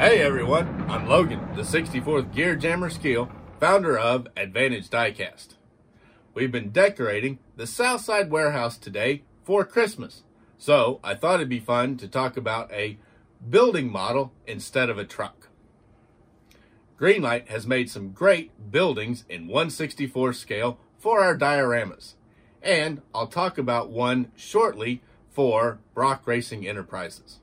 Hey everyone, I'm Logan, the 64th Gear Jammer Skeel, founder of Advantage Diecast. We've been decorating the Southside warehouse today for Christmas, so I thought it'd be fun to talk about a building model instead of a truck. Greenlight has made some great buildings in 164 scale for our dioramas, and I'll talk about one shortly for Brock Racing Enterprises.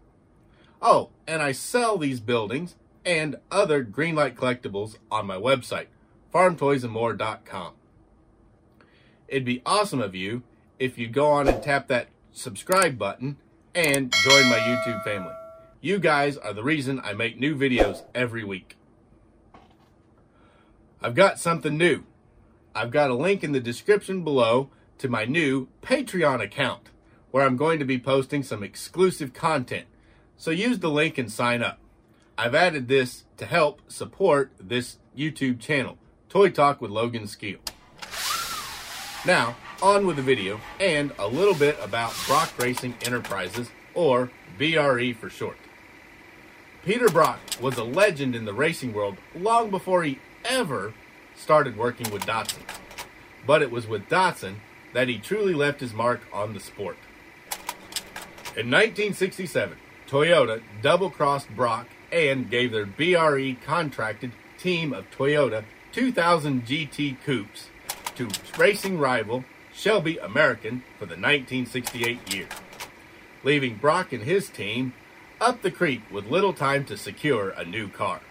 Oh, and I sell these buildings and other Greenlight collectibles on my website, farmtoysandmore.com. It'd be awesome of you if you go on and tap that subscribe button and join my YouTube family. You guys are the reason I make new videos every week. I've got something new. I've got a link in the description below to my new Patreon account where I'm going to be posting some exclusive content so use the link and sign up. I've added this to help support this YouTube channel, Toy Talk with Logan Skeel. Now, on with the video and a little bit about Brock Racing Enterprises, or BRE for short. Peter Brock was a legend in the racing world long before he ever started working with Datsun. But it was with Datsun that he truly left his mark on the sport. In 1967, Toyota double crossed Brock and gave their BRE contracted team of Toyota 2000 GT Coupes to racing rival Shelby American for the 1968 year, leaving Brock and his team up the creek with little time to secure a new car.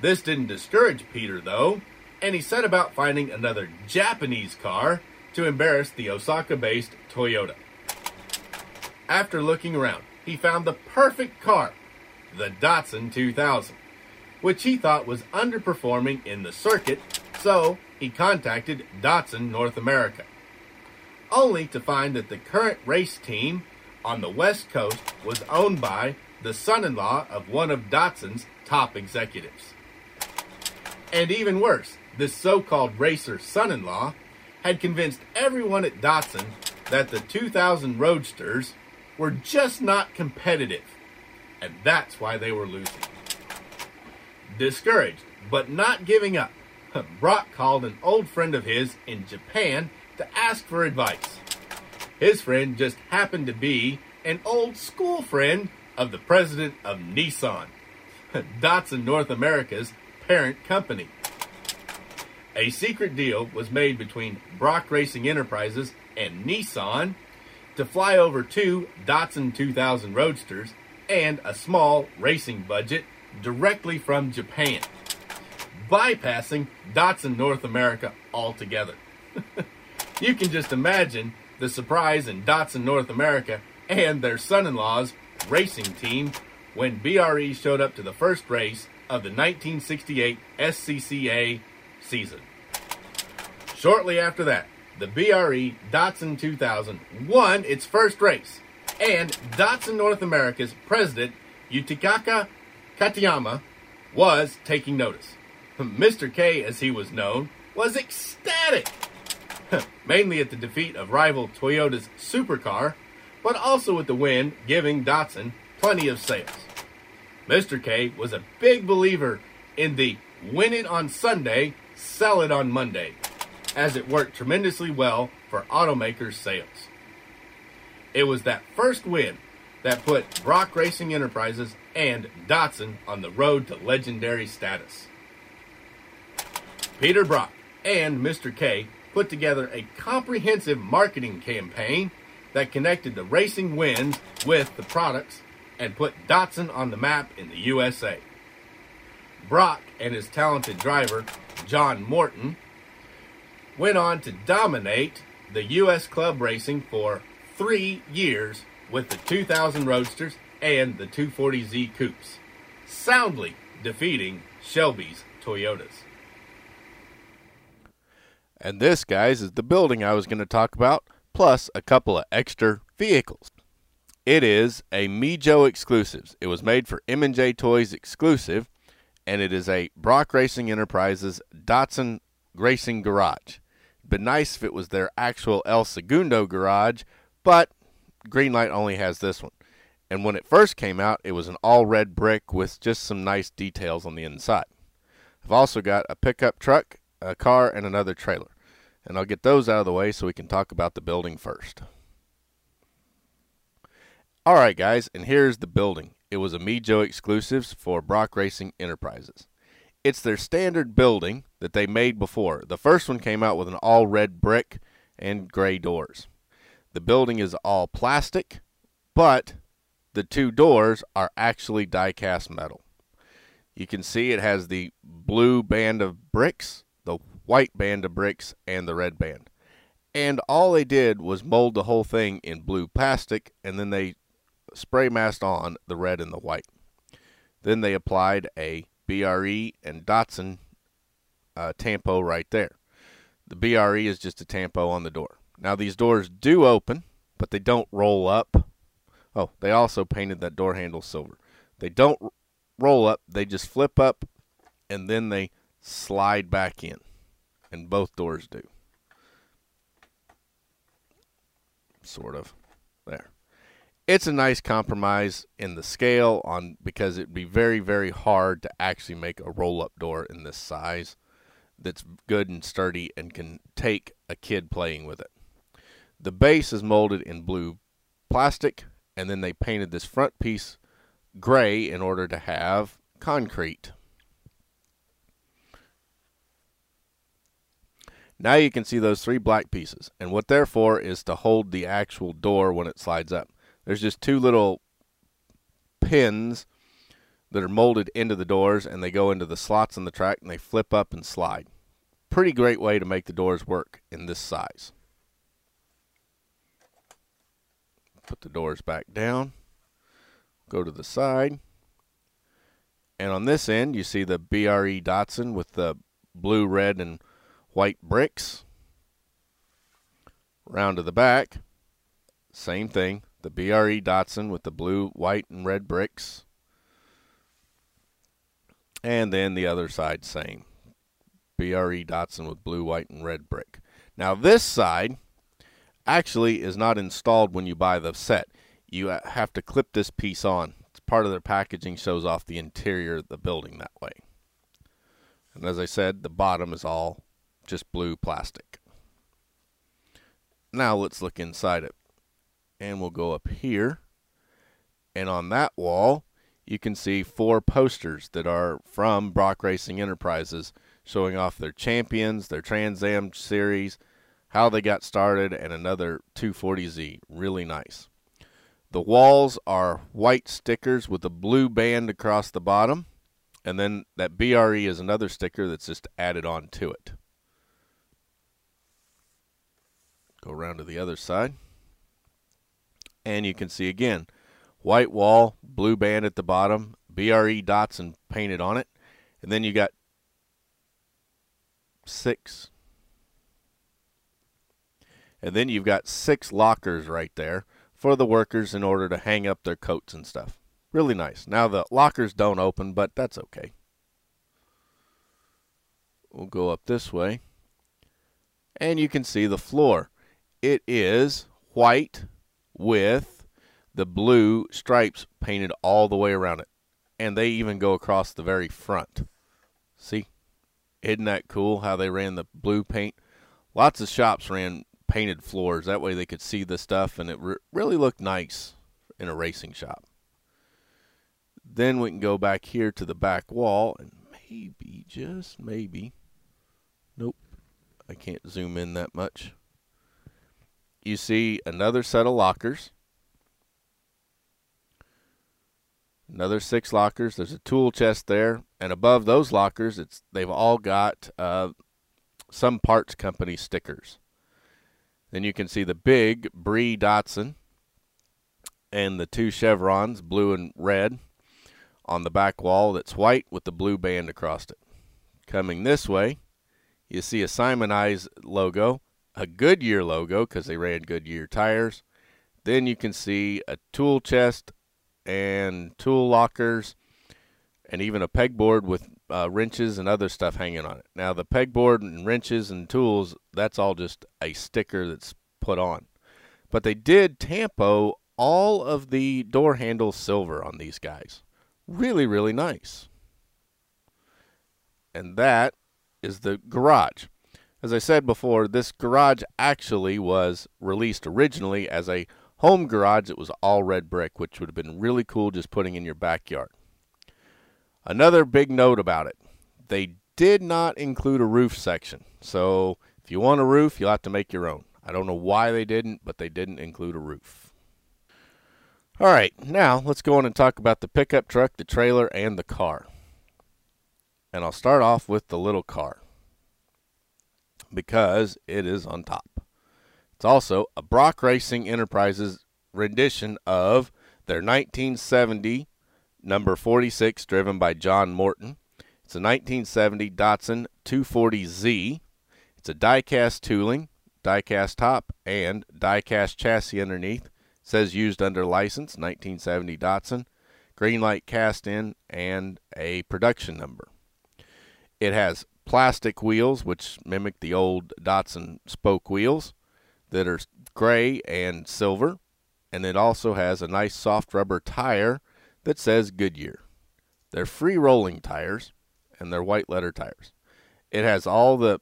This didn't discourage Peter, though, and he set about finding another Japanese car to embarrass the Osaka based Toyota. After looking around, he found the perfect car, the Datsun 2000, which he thought was underperforming in the circuit, so he contacted Datsun North America, only to find that the current race team on the West Coast was owned by the son in law of one of Datsun's top executives. And even worse, this so called racer son in law had convinced everyone at Datsun that the 2000 Roadsters were just not competitive, and that's why they were losing. Discouraged, but not giving up, Brock called an old friend of his in Japan to ask for advice. His friend just happened to be an old school friend of the president of Nissan, Datsun North America's parent company. A secret deal was made between Brock Racing Enterprises and Nissan to fly over two Datsun 2000 Roadsters and a small racing budget directly from Japan, bypassing Datsun North America altogether. you can just imagine the surprise in Datsun North America and their son in law's racing team when BRE showed up to the first race of the 1968 SCCA season. Shortly after that, the BRE Datsun 2000 won its first race, and Datsun North America's president, Yutakaka Katayama, was taking notice. Mr. K, as he was known, was ecstatic, mainly at the defeat of rival Toyota's supercar, but also with the win, giving Datsun plenty of sales. Mr. K was a big believer in the win it on Sunday, sell it on Monday as it worked tremendously well for automakers' sales. It was that first win that put Brock Racing Enterprises and Datsun on the road to legendary status. Peter Brock and Mr. K put together a comprehensive marketing campaign that connected the racing wins with the products and put Datsun on the map in the USA. Brock and his talented driver, John Morton, went on to dominate the U.S. club racing for three years with the 2000 Roadsters and the 240Z Coupes, soundly defeating Shelby's Toyotas. And this, guys, is the building I was going to talk about, plus a couple of extra vehicles. It is a Mijo exclusives. It was made for M&J Toys exclusive, and it is a Brock Racing Enterprises Datsun Racing Garage been nice if it was their actual El Segundo garage, but Greenlight only has this one. And when it first came out, it was an all red brick with just some nice details on the inside. I've also got a pickup truck, a car, and another trailer. And I'll get those out of the way so we can talk about the building first. All right, guys, and here's the building. It was a Mijo exclusives for Brock Racing Enterprises. It's their standard building that they made before. The first one came out with an all red brick and gray doors. The building is all plastic, but the two doors are actually die cast metal. You can see it has the blue band of bricks, the white band of bricks, and the red band. And all they did was mold the whole thing in blue plastic, and then they spray masked on the red and the white. Then they applied a BRE and Datsun uh, tampo right there. The BRE is just a tampo on the door. Now these doors do open, but they don't roll up. Oh, they also painted that door handle silver. They don't roll up, they just flip up and then they slide back in. And both doors do. Sort of. There it's a nice compromise in the scale on because it'd be very very hard to actually make a roll up door in this size that's good and sturdy and can take a kid playing with it. The base is molded in blue plastic and then they painted this front piece gray in order to have concrete. Now you can see those three black pieces and what they're for is to hold the actual door when it slides up. There's just two little pins that are molded into the doors and they go into the slots in the track and they flip up and slide. Pretty great way to make the doors work in this size. Put the doors back down. Go to the side. And on this end, you see the BRE Datsun with the blue, red, and white bricks. Round to the back, same thing the BRE Datsun with the blue, white, and red bricks. And then the other side, same. BRE Datsun with blue, white, and red brick. Now, this side actually is not installed when you buy the set. You uh, have to clip this piece on. It's part of their packaging, shows off the interior of the building that way. And as I said, the bottom is all just blue plastic. Now let's look inside it and we'll go up here. And on that wall, you can see four posters that are from Brock Racing Enterprises showing off their champions, their Trans Am series, how they got started, and another 240Z. Really nice. The walls are white stickers with a blue band across the bottom. And then that BRE is another sticker that's just added on to it. Go around to the other side and you can see again white wall, blue band at the bottom, BRE Datsun painted on it, and then you got six. And then you've got six lockers right there for the workers in order to hang up their coats and stuff. Really nice. Now the lockers don't open, but that's okay. We'll go up this way. And you can see the floor. It is white with the blue stripes painted all the way around it. And they even go across the very front. See? Isn't that cool how they ran the blue paint? Lots of shops ran painted floors. That way they could see the stuff and it re- really looked nice in a racing shop. Then we can go back here to the back wall and maybe, just maybe, nope, I can't zoom in that much you see another set of lockers. Another six lockers. There's a tool chest there, and above those lockers, it's they've all got uh, some parts company stickers. Then you can see the big Bree Datsun and the two chevrons, blue and red, on the back wall that's white with the blue band across it. Coming this way, you see a Simoniz logo a Goodyear logo because they ran Goodyear tires. Then you can see a tool chest and tool lockers and even a pegboard with uh, wrenches and other stuff hanging on it. Now, the pegboard and wrenches and tools, that's all just a sticker that's put on. But they did tampo all of the door handles silver on these guys. Really, really nice. And that is the garage. As I said before, this garage actually was released originally as a home garage. It was all red brick, which would have been really cool just putting in your backyard. Another big note about it they did not include a roof section. So if you want a roof, you'll have to make your own. I don't know why they didn't, but they didn't include a roof. All right, now let's go on and talk about the pickup truck, the trailer, and the car. And I'll start off with the little car because it is on top. It's also a Brock Racing Enterprises rendition of their 1970 number 46 driven by John Morton. It's a 1970 Datsun 240Z. It's a die-cast tooling, die-cast top, and die-cast chassis underneath. It says used under license, 1970 Datsun. green light cast in, and a production number. It has plastic wheels, which mimic the old Datsun spoke wheels that are gray and silver. And it also has a nice soft rubber tire that says Goodyear. They're free rolling tires and they're white letter tires. It has all the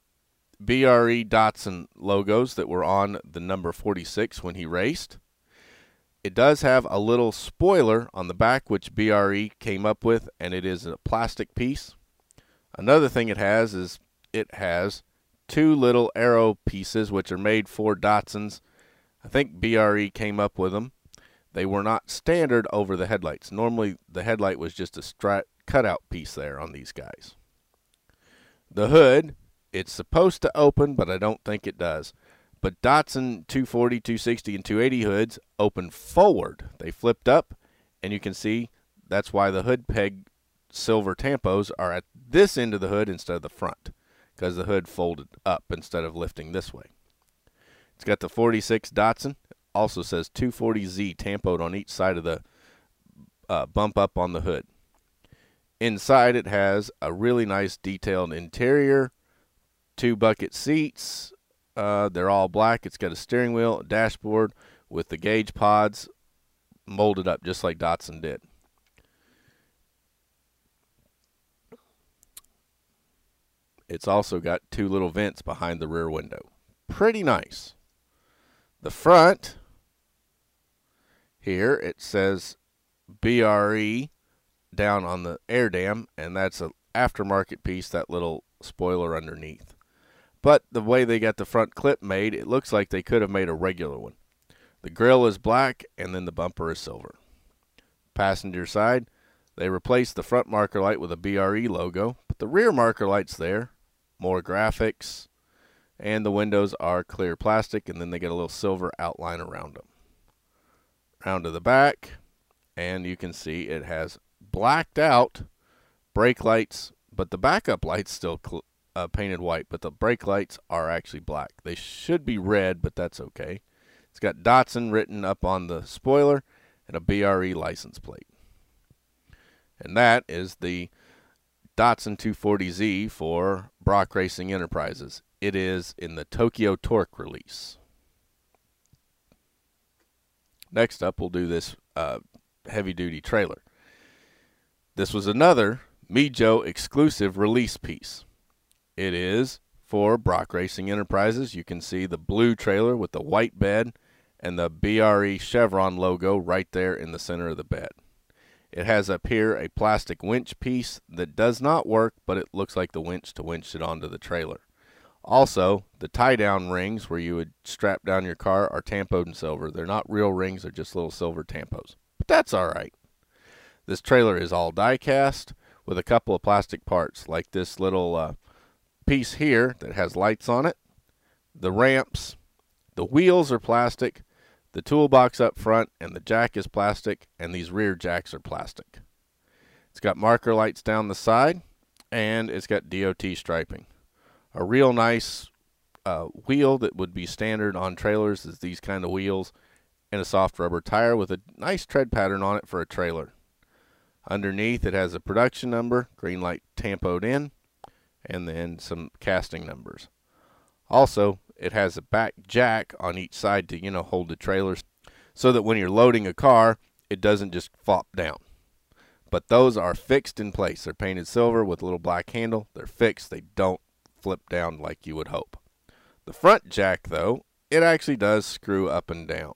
BRE Datsun logos that were on the number 46 when he raced. It does have a little spoiler on the back, which BRE came up with, and it is a plastic piece. Another thing it has is it has two little arrow pieces which are made for Datsuns. I think BRE came up with them. They were not standard over the headlights. Normally, the headlight was just a strat cutout piece there on these guys. The hood, it's supposed to open, but I don't think it does. But Datsun 240, 260, and 280 hoods open forward. They flipped up, and you can see that's why the hood peg silver tampos are at this end of the hood instead of the front because the hood folded up instead of lifting this way. It's got the 46 Datsun. Also says 240Z tampoed on each side of the uh, bump up on the hood. Inside, it has a really nice detailed interior, two bucket seats. Uh, they're all black. It's got a steering wheel, a dashboard with the gauge pods molded up just like Datsun did. It's also got two little vents behind the rear window. Pretty nice. The front, here it says BRE down on the air dam, and that's an aftermarket piece, that little spoiler underneath. But the way they got the front clip made, it looks like they could have made a regular one. The grill is black, and then the bumper is silver. Passenger side, they replaced the front marker light with a BRE logo, but the rear marker light's there more graphics, and the windows are clear plastic, and then they get a little silver outline around them. Round to the back, and you can see it has blacked out brake lights, but the backup lights still uh, painted white, but the brake lights are actually black. They should be red, but that's okay. It's got Datsun written up on the spoiler and a BRE license plate. And that is the Datsun 240Z for Brock Racing Enterprises. It is in the Tokyo Torque release. Next up, we'll do this uh, heavy duty trailer. This was another Mijo exclusive release piece. It is for Brock Racing Enterprises. You can see the blue trailer with the white bed and the BRE Chevron logo right there in the center of the bed. It has up here a plastic winch piece that does not work, but it looks like the winch to winch it onto the trailer. Also, the tie down rings where you would strap down your car are tampoed in silver. They're not real rings, they're just little silver tampos. But that's all right. This trailer is all die cast with a couple of plastic parts, like this little uh, piece here that has lights on it. The ramps, the wheels are plastic, the toolbox up front and the jack is plastic, and these rear jacks are plastic. It's got marker lights down the side, and it's got DOT striping. A real nice uh, wheel that would be standard on trailers is these kind of wheels, and a soft rubber tire with a nice tread pattern on it for a trailer. Underneath, it has a production number, green light tampoed in, and then some casting numbers. Also, it has a back jack on each side to, you know, hold the trailers. so that when you're loading a car, it doesn't just flop down. But those are fixed in place. They're painted silver with a little black handle. They're fixed. They don't flip down like you would hope. The front jack, though, it actually does screw up and down.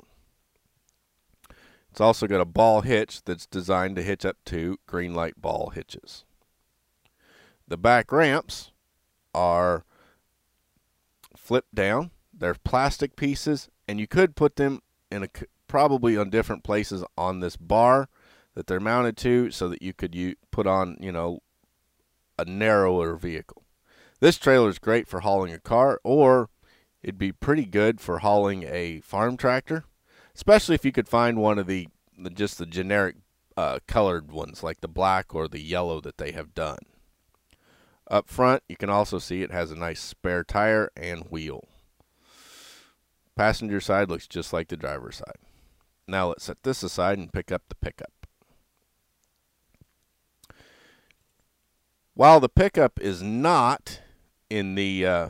It's also got a ball hitch that's designed to hitch up to green light ball hitches. The back ramps are flipped down. They're plastic pieces, and you could put them in a probably on different places on this bar that they're mounted to, so that you could you put on you know a narrower vehicle. This trailer is great for hauling a car, or it'd be pretty good for hauling a farm tractor, especially if you could find one of the, the just the generic uh, colored ones like the black or the yellow that they have done. Up front, you can also see it has a nice spare tire and wheel. Passenger side looks just like the driver's side. Now let's set this aside and pick up the pickup. While the pickup is not in the uh,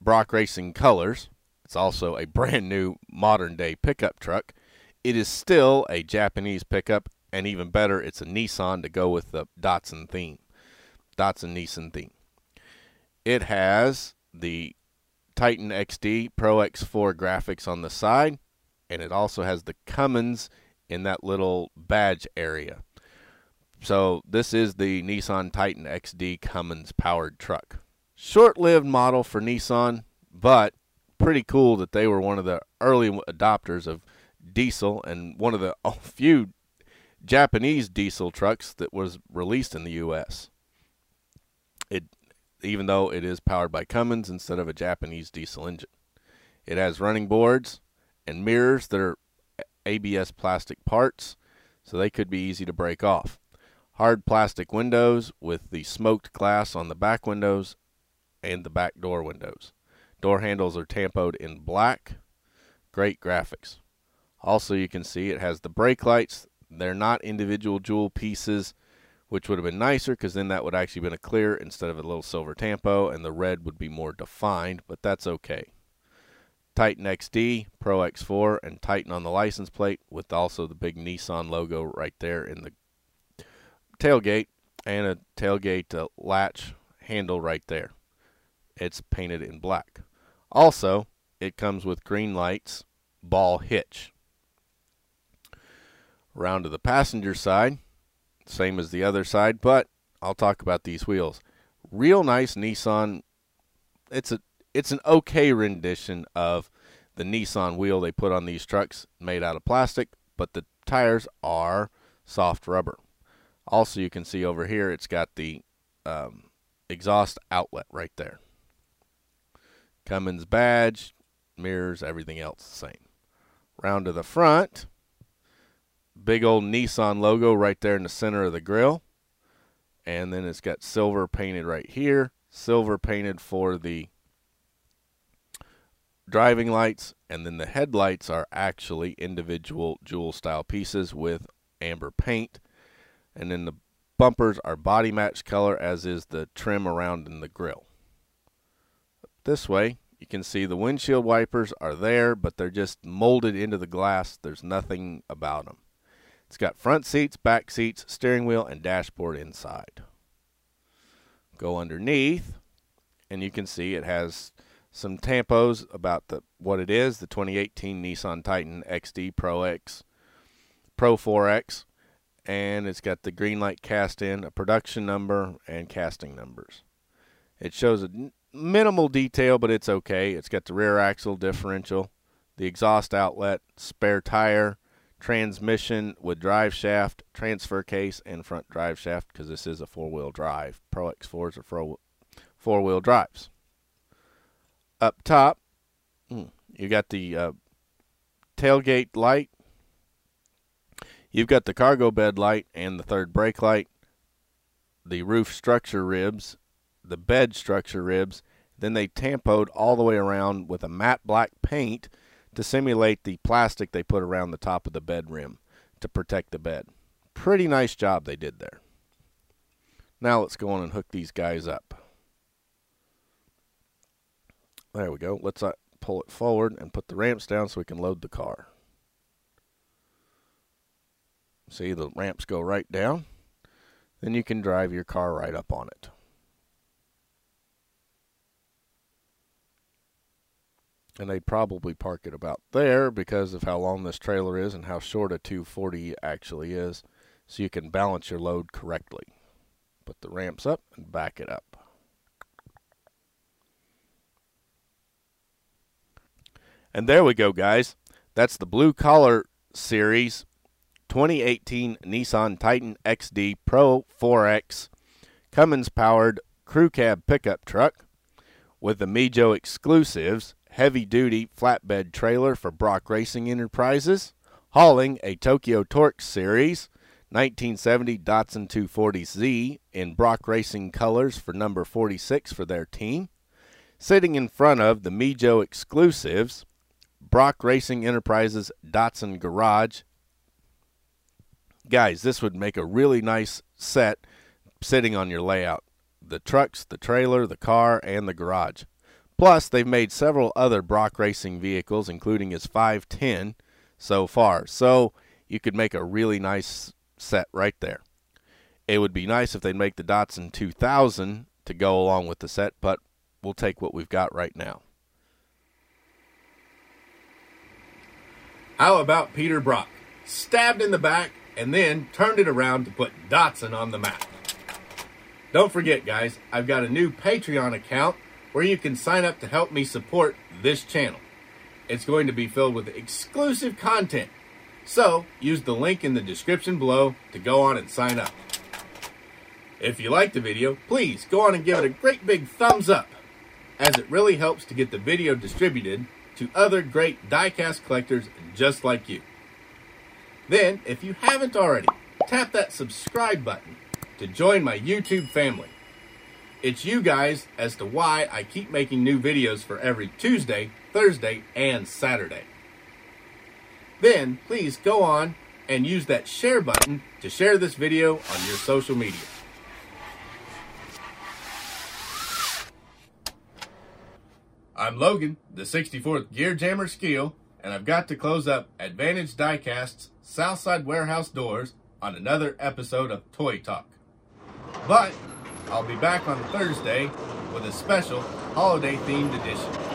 Brock Racing colors, it's also a brand new modern day pickup truck. It is still a Japanese pickup, and even better, it's a Nissan to go with the Datsun theme. Datsun Nissan theme. It has the Titan XD Pro X4 graphics on the side, and it also has the Cummins in that little badge area. So this is the Nissan Titan XD Cummins powered truck. Short-lived model for Nissan, but pretty cool that they were one of the early adopters of diesel and one of the few Japanese diesel trucks that was released in the U.S. It even though it is powered by Cummins instead of a Japanese diesel engine. It has running boards and mirrors that are ABS plastic parts, so they could be easy to break off. Hard plastic windows with the smoked glass on the back windows and the back door windows. Door handles are tampoed in black. Great graphics. Also, you can see it has the brake lights. They're not individual jewel pieces which would have been nicer because then that would actually been a clear instead of a little silver tampo, and the red would be more defined, but that's okay. Titan XD, Pro X4, and Titan on the license plate with also the big Nissan logo right there in the tailgate and a tailgate uh, latch handle right there. It's painted in black. Also, it comes with green lights, ball hitch. Around to the passenger side, same as the other side, but I'll talk about these wheels. Real nice Nissan. It's a it's an okay rendition of the Nissan wheel they put on these trucks made out of plastic, but the tires are soft rubber. Also, you can see over here it's got the um, exhaust outlet right there. Cummins badge, mirrors, everything else the same. Round to the front, big old Nissan logo right there in the center of the grill. And then it's got silver painted right here, silver painted for the driving lights, and then the headlights are actually individual jewel style pieces with amber paint. And then the bumpers are body match color, as is the trim around in the grill. This way, you can see the windshield wipers are there, but they're just molded into the glass. There's nothing about them. It's got front seats, back seats, steering wheel, and dashboard inside. Go underneath, and you can see it has some tampos about the what it is, the 2018 Nissan Titan XD Pro X, Pro 4X, and it's got the green light cast in, a production number, and casting numbers. It shows a minimal detail, but it's okay. It's got the rear axle differential, the exhaust outlet, spare tire, transmission with drive shaft, transfer case, and front drive shaft because this is a four wheel drive. Pro X4s are four wheel drives. Up top, hmm, you got the uh, tailgate light. You've got the cargo bed light and the third brake light, the roof structure ribs, the bed structure ribs. Then they tampoed all the way around with a matte black paint to simulate the plastic they put around the top of the bed rim to protect the bed. Pretty nice job they did there. Now let's go on and hook these guys up. There we go. Let's uh, pull it forward and put the ramps down so we can load the car. See, the ramps go right down. Then you can drive your car right up on it. And they'd probably park it about there because of how long this trailer is and how short a 240 actually is. So you can balance your load correctly. Put the ramps up and back it up. And there we go, guys. That's the Blue Collar Series 2018 Nissan Titan XD Pro 4X Cummins powered crew cab pickup truck with the Mijo exclusives heavy duty flatbed trailer for Brock Racing Enterprises, hauling a Tokyo Torque Series 1970 Datsun 240Z in Brock Racing colors for number 46 for their team, sitting in front of the Mijo exclusives Brock Racing Enterprises Datsun Garage. Guys, this would make a really nice set sitting on your layout. The trucks, the trailer, the car, and the garage. Plus, they've made several other Brock Racing vehicles, including his 510 so far. So you could make a really nice set right there. It would be nice if they'd make the Datsun 2000 to go along with the set, but we'll take what we've got right now. How about Peter Brock? Stabbed in the back and then turned it around to put Datsun on the map. Don't forget, guys, I've got a new Patreon account where you can sign up to help me support this channel. It's going to be filled with exclusive content. So, use the link in the description below to go on and sign up. If you liked the video, please go on and give it a great big thumbs up, as it really helps to get the video distributed to other great diecast collectors just like you. Then, if you haven't already, tap that subscribe button to join my YouTube family. It's you guys as to why I keep making new videos for every Tuesday, Thursday, and Saturday. Then, please go on and use that share button to share this video on your social media. I'm Logan, the 64th Gear Jammer Skeel, and I've got to close up Advantage Diecast's Southside Warehouse doors on another episode of Toy Talk. But I'll be back on Thursday with a special holiday themed edition.